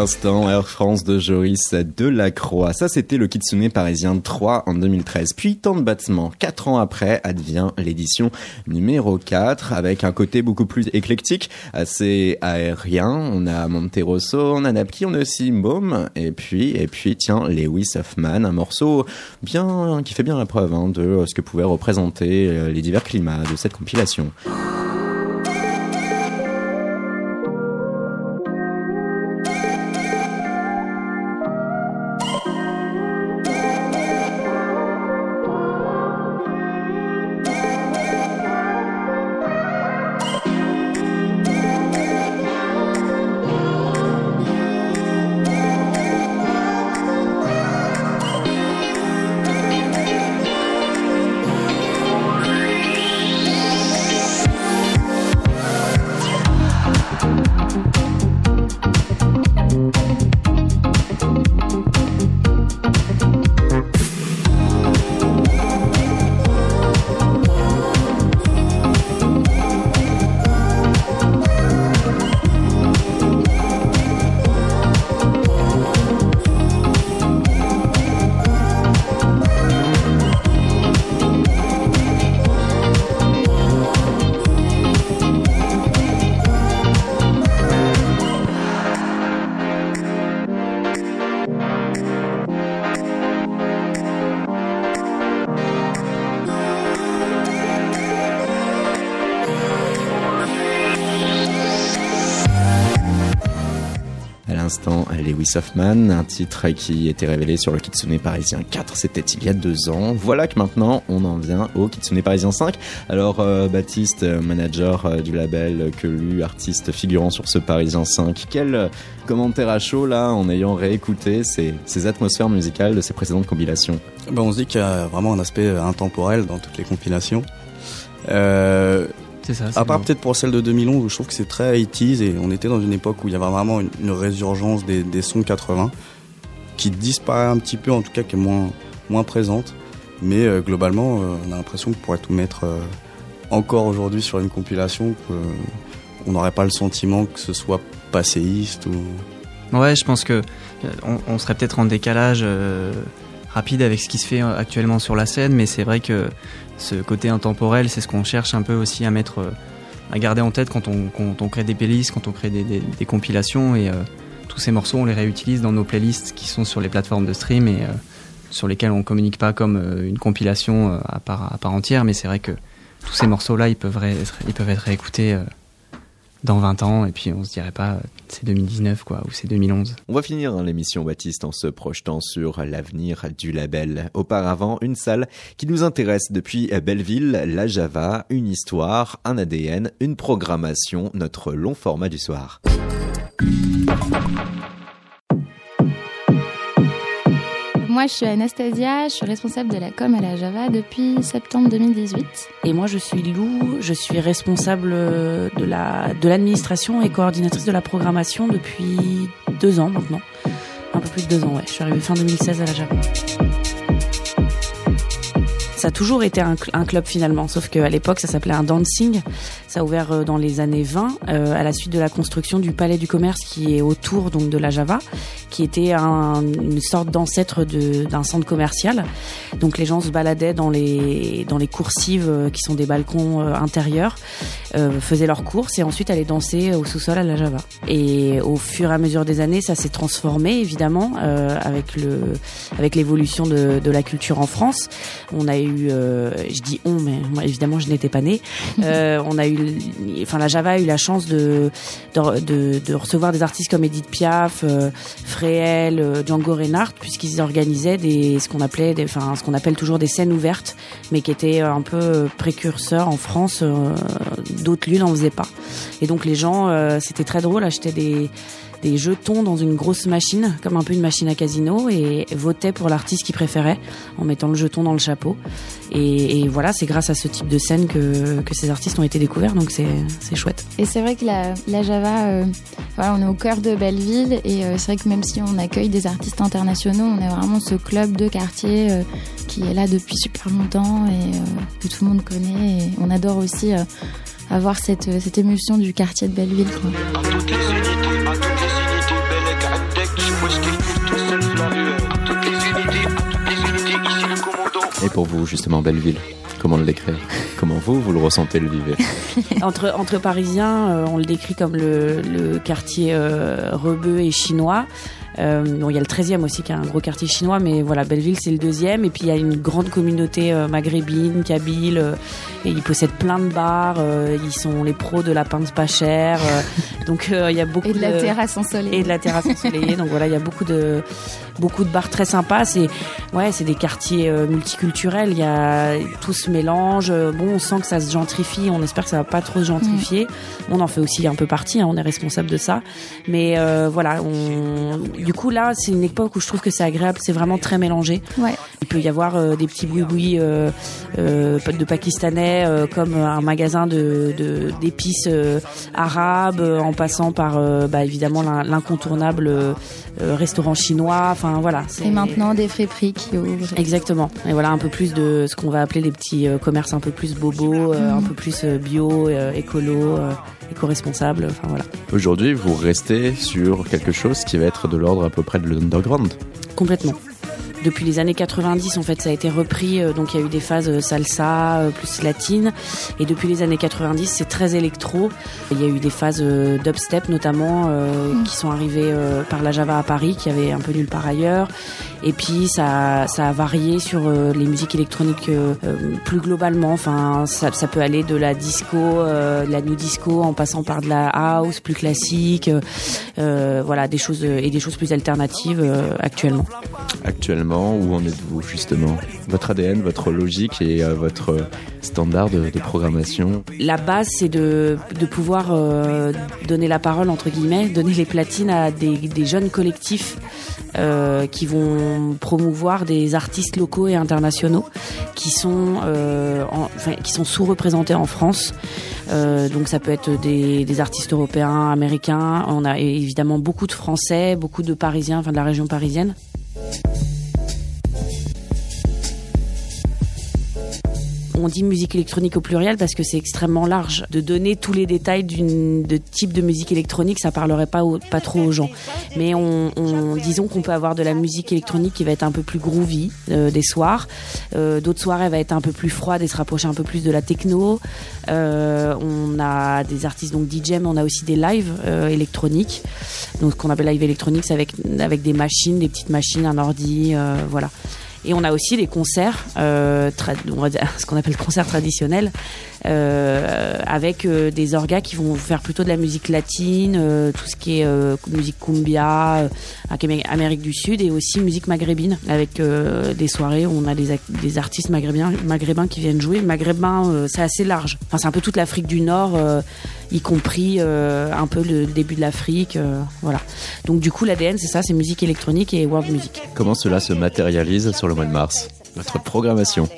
Air France de Joris Delacroix. Ça, c'était le Kitsune parisien 3 en 2013. Puis, tant de battements. Quatre ans après, advient l'édition numéro 4 avec un côté beaucoup plus éclectique, assez aérien. On a Monterosso, on a Napki, on a aussi. Et puis, et puis, tiens, Lewis Hoffman, un morceau bien, qui fait bien la preuve hein, de ce que pouvaient représenter euh, les divers climats de cette compilation. Un titre qui était révélé sur le Kitsune Parisien 4, c'était il y a deux ans. Voilà que maintenant on en vient au Kitsune Parisien 5. Alors euh, Baptiste, manager euh, du label, que lu, artiste figurant sur ce Parisien 5, quel commentaire à chaud là en ayant réécouté ces, atmosphères musicales de ces précédentes compilations? Ben, On se dit qu'il y a vraiment un aspect intemporel dans toutes les compilations. Euh, à part peut-être pour celle de 2011 où je trouve que c'est très 80 et on était dans une époque où il y avait vraiment une, résurgence des, sons 80 qui disparaît un petit peu, en tout cas qui est moins, moins présente. Mais euh, globalement, euh, on a l'impression qu'on pourrait tout mettre euh, encore aujourd'hui sur une compilation, qu'on n'aurait pas le sentiment que ce soit passéiste ou. Ouais, je pense que on, serait peut-être en décalage rapide avec ce qui se fait actuellement sur la scène, mais c'est vrai que ce côté intemporel, c'est ce qu'on cherche un peu aussi à mettre, euh, à garder en tête quand on, crée des playlists, quand on crée des, compilations et euh, tous ces morceaux, on les réutilise dans nos playlists qui sont sur les plateformes de stream et euh, sur lesquelles on communique pas comme une compilation à part, à part entière, mais c'est vrai que tous ces morceaux-là, ils peuvent, ils peuvent être réécoutés dans 20 ans et puis on se dirait pas c'est 2019 quoi ou c'est 2011. On va finir l'émission Baptiste en se projetant sur l'avenir du label. Auparavant, une salle qui nous intéresse depuis Belleville, la Java, une histoire, un ADN, une programmation, notre long format du soir. Moi, je suis Anastasia, je suis responsable de la com à la Java depuis septembre 2018. Et moi, je suis Lou, je suis responsable de la de l'administration et coordinatrice de la programmation depuis deux ans maintenant. Un peu plus de deux ans, ouais. Je suis arrivée fin 2016 à la Java. Ça a toujours été un, club finalement, sauf qu'à l'époque ça s'appelait un dancing. Ça a ouvert euh, dans les années 20 euh, à la suite de la construction du palais du commerce qui est autour donc de la Java, qui était une sorte d'ancêtre d'un centre commercial. Donc les gens se baladaient dans les dans les coursives euh, qui sont des balcons intérieurs, faisaient leurs courses et ensuite allaient danser au sous-sol à la Java. Et au fur et à mesure des années, ça s'est transformé évidemment avec le avec l'évolution de, de la culture en France. On a eu je dis on, mais moi évidemment je n'étais pas née. (laughs) On a eu, enfin la Java a eu la chance de de, recevoir des artistes comme Edith Piaf, euh, euh, Django Reinhardt, puisqu'ils organisaient des ce qu'on appelait, enfin ce qu'on appelle toujours des scènes ouvertes, mais qui étaient un peu précurseurs en France. D'autres lieux n'en faisaient pas. Et donc les gens, c'était très drôle, achetaient des des jetons dans une grosse machine, comme un peu une machine à casino, et votaient pour l'artiste qu'ils préféraient en mettant le jeton dans le chapeau. Et, voilà, c'est grâce à ce type de scène que, que ces artistes ont été découverts, donc c'est chouette. Et c'est vrai que la, la Java, euh, voilà, on est au cœur de Belleville, et euh, c'est vrai que même si on accueille des artistes internationaux, on est vraiment ce club de quartier euh, qui est là depuis super longtemps et que tout le monde connaît. Et on adore aussi avoir cette, cette émulsion du quartier de Belleville. Quoi. Pour vous, justement, Belleville Comment le décrire Comment vous, vous le ressentez, le vivez (laughs) entre, entre Parisiens, euh, on le décrit comme le, le quartier euh, rebeu et chinois. Euh, bon, il y a le 13e aussi qui est un gros quartier chinois, mais voilà, Belleville c'est le deuxième. Et puis il y a une grande communauté euh, maghrébine, kabyle, euh, et ils possèdent plein de bars. Euh, ils sont les pros de la pinte pas chère. (laughs) donc il y a beaucoup et de, la terrasse ensoleillée. Et de la terrasse ensoleillée. (laughs) donc voilà, il y a beaucoup de beaucoup de bars très sympas. C'est ouais, c'est des quartiers multiculturels. Il y a tout se mélange. Bon, on sent que ça se gentrifie. On espère que ça va pas trop se gentrifier. Mm. On en fait aussi un peu partie. Hein, on est responsable de ça. Mais voilà, on du coup, là, c'est une époque où je trouve que c'est agréable. C'est vraiment très mélangé. Ouais. Il peut y avoir euh, des petits boui-boui euh, euh, de pakistanais, euh, comme un magasin de d'épices euh, arabes, en passant par bah, évidemment l'incontournable restaurant chinois. Enfin voilà. Et maintenant des friperies qui ouvrent. Exactement. Et voilà un peu plus de ce qu'on va appeler les petits commerces un peu plus bobos, mm. un peu plus bio, écolo éco-responsable. Enfin voilà. Aujourd'hui, vous restez sur quelque chose qui va être de l'ordre à peu près de l'underground. Complètement depuis les années 90 en fait ça a été repris euh, donc il y a eu des phases euh, salsa euh, plus latine. Et depuis les années 90 c'est très électro. Il y a eu des phases dubstep notamment mm. qui sont arrivées par la Java à Paris qui avait un peu nulle part ailleurs. Et puis ça ça a varié sur les musiques électroniques plus globalement. Enfin ça, ça, peut aller de la disco de la new disco en passant par de la house plus classique voilà des choses et des choses plus alternatives actuellement. Actuellement où en êtes-vous justement? Votre ADN, votre logique et euh, votre standard de, programmation? La base, c'est de, pouvoir euh, donner la parole, entre guillemets, donner les platines à des, jeunes collectifs euh, qui vont promouvoir des artistes locaux et internationaux qui sont, sont sous-représentés en France. donc ça peut être des, des, artistes européens, américains. On a évidemment beaucoup de Français, beaucoup de Parisiens, enfin de la région parisienne. On dit musique électronique au pluriel parce que c'est extrêmement large. De donner tous les détails de type de musique électronique, ça parlerait pas pas trop aux gens. Mais on, disons qu'on peut avoir de la musique électronique qui va être un peu plus groovy euh, des soirs. Euh, d'autres soirs, elle va être un peu plus froide et se rapprocher un peu plus de la techno. Euh, on a des artistes donc DJ, mais on a aussi des lives électroniques. Donc ce qu'on appelle live électronique, c'est avec avec des machines, des petites machines, un ordi, voilà. Et on a aussi les concerts, euh, (laughs) ce qu'on appelle concerts traditionnels, avec euh, des orgas qui vont faire plutôt de la musique latine, euh, tout ce qui est euh, musique cumbia, Amérique du Sud, et aussi musique maghrébine, avec des soirées où on a des, des artistes maghrébins, maghrébins qui viennent jouer. Maghrébin, c'est assez large. Enfin, c'est un peu toute l'Afrique du Nord y compris un peu le début de l'Afrique. voilà. Donc du coup, l'ADN, c'est ça, c'est musique électronique et world music. Comment cela se matérialise sur le mois de mars? Votre programmation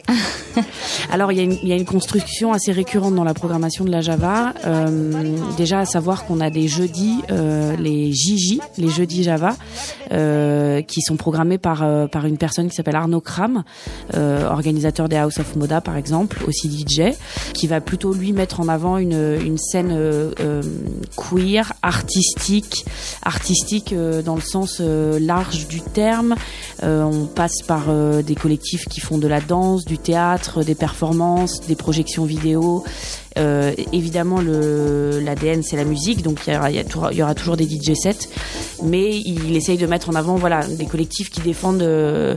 (laughs) Alors, il y, a une construction assez récurrente dans la programmation de la Java. Euh, déjà, à savoir qu'on a des jeudis, euh, les JJ, les jeudis Java, euh, qui sont programmés par, par une personne qui s'appelle Arnaud Kram, organisateur des House of Moda, par exemple, aussi DJ, qui va plutôt, lui, mettre en avant une, une scène queer, artistique, artistique dans le sens large du terme. on passe par des collectifs qui font de la danse, du théâtre, des performances, des projections vidéo. Euh, évidemment, l'ADN c'est la musique, donc il y, il y, aura toujours des DJ sets, mais il essaye de mettre en avant voilà des collectifs qui défendent. Euh,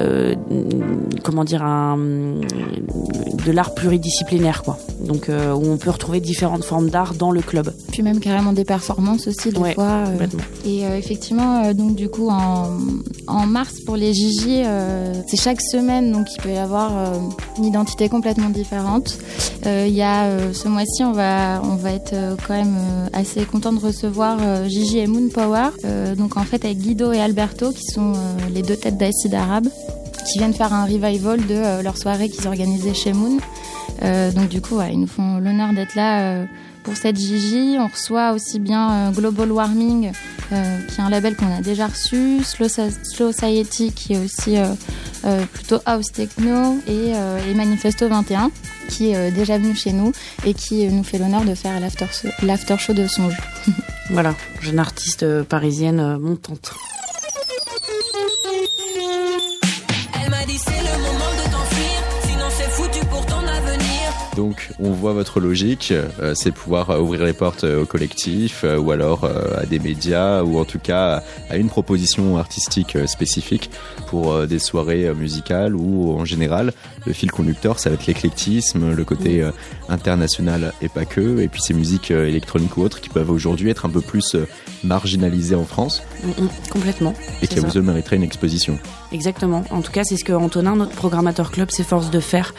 euh, comment dire un de l'art pluridisciplinaire quoi donc euh, où on peut retrouver différentes formes d'art dans le club puis même carrément des performances aussi des fois euh. et effectivement donc du coup en, en, mars pour les Gigi c'est chaque semaine donc il peut y avoir une identité complètement différente il y a ce mois-ci on va on va être quand même assez content de recevoir Gigi et Moon Power donc en fait avec Guido et Alberto qui sont les deux têtes d'acide arabe qui viennent faire un revival de euh, leur soirée qu'ils organisaient chez Moon. Euh, donc du coup, ils nous font l'honneur d'être là euh, pour cette Gigi. On reçoit aussi bien Global Warming, qui est un label qu'on a déjà reçu, Slow, Society, qui est aussi plutôt house techno, et, Manifesto 21, qui est déjà venu chez nous et qui nous fait l'honneur de faire l'after show de Songe. (laughs) voilà, jeune artiste parisienne montante. Donc on voit votre logique, euh, c'est pouvoir euh, ouvrir les portes au collectif ou alors à des médias ou en tout cas à une proposition artistique spécifique pour des soirées musicales ou en général le fil conducteur ça va être l'éclectisme, le côté international et pas que et puis ces musiques électroniques ou autres qui peuvent aujourd'hui être un peu plus marginalisées en France. Mm, mm, complètement. Et qui vous mériteraient une exposition. Exactement. En tout cas, c'est ce que Antonin, notre programmateur club, s'efforce de faire.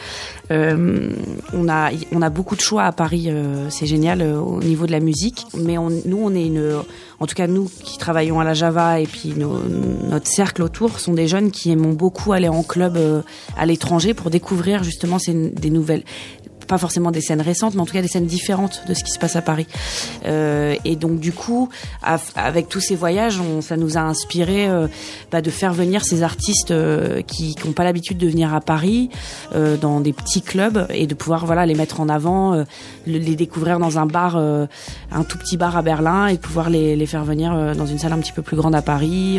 Euh, on a on a beaucoup de choix à Paris, euh, c'est génial euh, au niveau de la musique. Mais nous, on est une, en tout cas nous qui travaillons à la Java et puis notre cercle autour sont des jeunes qui aiment beaucoup aller en club à l'étranger pour découvrir justement ces, des nouvelles pas forcément des scènes récentes, mais en tout cas des scènes différentes de ce qui se passe à Paris. Euh, et donc du coup, avec tous ces voyages, ça nous a inspiré euh, bah, de faire venir ces artistes euh, qui n'ont pas l'habitude de venir à Paris dans des petits clubs et de pouvoir voilà les mettre en avant, les découvrir dans un bar, un tout petit bar à Berlin et pouvoir les, faire venir dans une salle un petit peu plus grande à Paris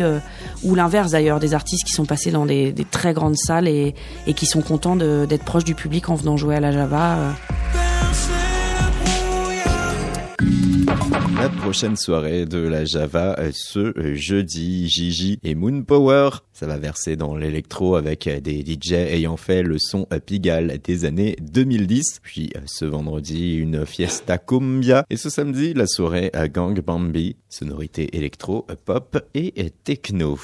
ou l'inverse d'ailleurs des artistes qui sont passés dans des, très grandes salles et qui sont contents d'être proches du public en venant jouer à la Java la prochaine soirée de la Java ce jeudi, Gigi et Moon Power ça va verser dans l'électro avec des DJ ayant fait le son Pigalle des années 2010. Puis euh, ce vendredi, une fiesta cumbia. Et ce samedi, la soirée à Gang Bambi. Sonorité électro, pop et techno.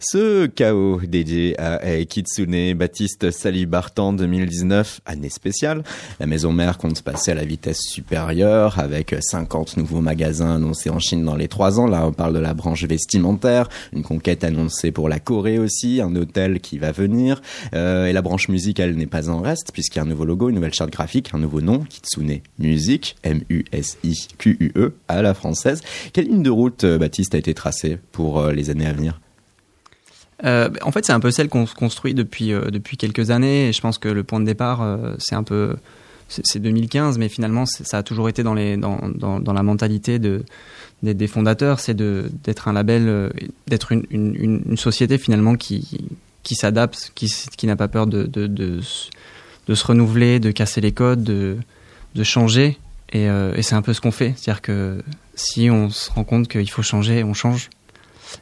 Ce chaos dédié à Kitsune Baptiste Salibartan 2019, année spéciale. La maison mère compte passer à la vitesse supérieure avec 50 nouveaux magasins annoncés en Chine dans les trois ans. Là, on parle de la branche vestimentaire. Une conquête annoncée pour la Corée aussi, un hôtel qui va venir. Euh, et la branche musique, elle n'est pas en reste, puisqu'il y a un nouveau logo, une nouvelle charte graphique, un nouveau nom, Kitsune Music, M-U-S-I-Q-U-E, à la française. Quelle ligne de route, euh, Baptiste, a été tracée pour euh, les années à venir? En fait, c'est un peu celle qu'on se construit depuis depuis quelques années. Et je pense que le point de départ, c'est un peu c'est 2015, mais finalement, ça a toujours été dans les dans, dans, dans la mentalité de des, fondateurs, c'est d'être un label, euh, d'être une, une, société finalement qui, qui s'adapte, qui, qui n'a pas peur de, de, de, se renouveler, de casser les codes, de, de changer. Et, euh, et c'est un peu ce qu'on fait. C'est-à-dire que si on se rend compte qu'il faut changer, on change.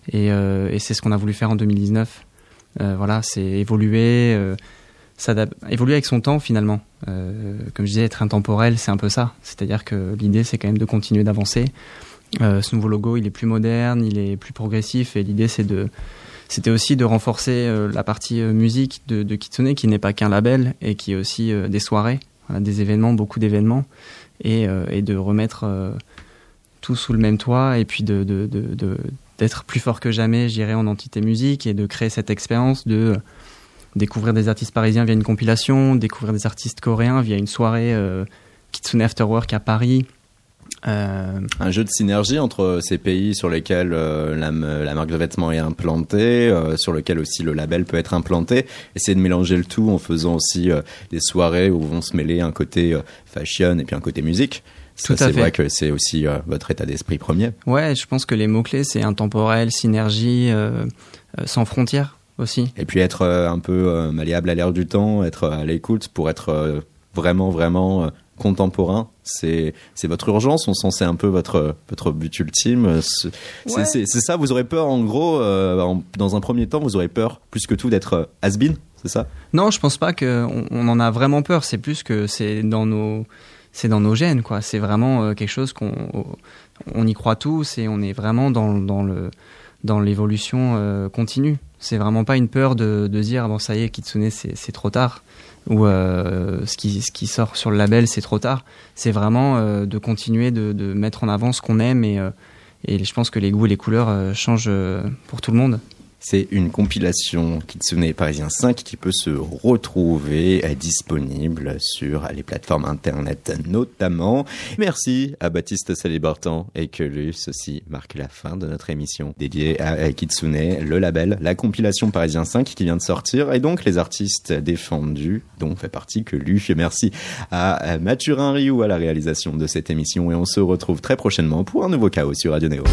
Et, euh, et c'est ce qu'on a voulu faire en 2019. voilà, c'est évoluer, évoluer avec son temps finalement. comme je disais, être intemporel, c'est un peu ça. C'est-à-dire que l'idée, c'est quand même de continuer d'avancer. Euh, ce nouveau logo, il est plus moderne, il est plus progressif et l'idée c'est de c'était aussi de renforcer euh, la partie euh, musique de, de, Kitsune qui n'est pas qu'un label et qui est aussi des soirées, des événements, beaucoup d'événements et, et, de remettre tout sous le même toit et puis de, de, de d'être plus fort que jamais, j'irai en entité musique et de créer cette expérience de découvrir des artistes parisiens via une compilation, découvrir des artistes coréens via une soirée Kitsune After Work à Paris, euh, un jeu de synergie entre ces pays sur lesquels euh, la, marque de vêtements est implantée, euh, sur lequel aussi le label peut être implanté. Essayer de mélanger le tout en faisant aussi des soirées où vont se mêler un côté fashion et puis un côté musique. c'est vrai que c'est aussi votre état d'esprit premier. Ouais, je pense que les mots-clés, c'est intemporel, synergie, sans frontières aussi. Et puis être un peu malléable à l'air du temps, être à l'écoute pour être vraiment, vraiment contemporain. C'est c'est votre urgence. On sent c'est un peu votre votre but ultime. C'est ça. Vous aurez peur en gros euh, dans un premier temps. Vous aurez peur plus que tout d'être euh, has-been. C'est ça? Non, je pense pas qu'on on en a vraiment peur. C'est plus que c'est dans nos c'est dans nos gènes quoi. C'est vraiment euh, quelque chose qu'on on y croit tous et on est vraiment dans dans le dans l'évolution continue. C'est vraiment pas une peur de, de dire bon ça y est Kitsune c'est trop tard ou euh, ce, qui, ce qui sort sur le label, c'est trop tard. C'est vraiment euh, de continuer de, de, mettre en avant ce qu'on aime et, euh, et je pense que les goûts et les couleurs changent pour tout le monde. C'est une compilation Kitsune Parisien 5 qui peut se retrouver disponible sur les plateformes internet notamment. Merci à Baptiste Salibartan et que ceci marque la fin de notre émission dédiée à Kitsune, le label, la compilation Parisien 5 qui vient de sortir et donc les artistes défendus dont fait partie que. Merci à Mathurin Rioux à la réalisation de cette émission et on se retrouve très prochainement pour un nouveau chaos sur Radio Néo.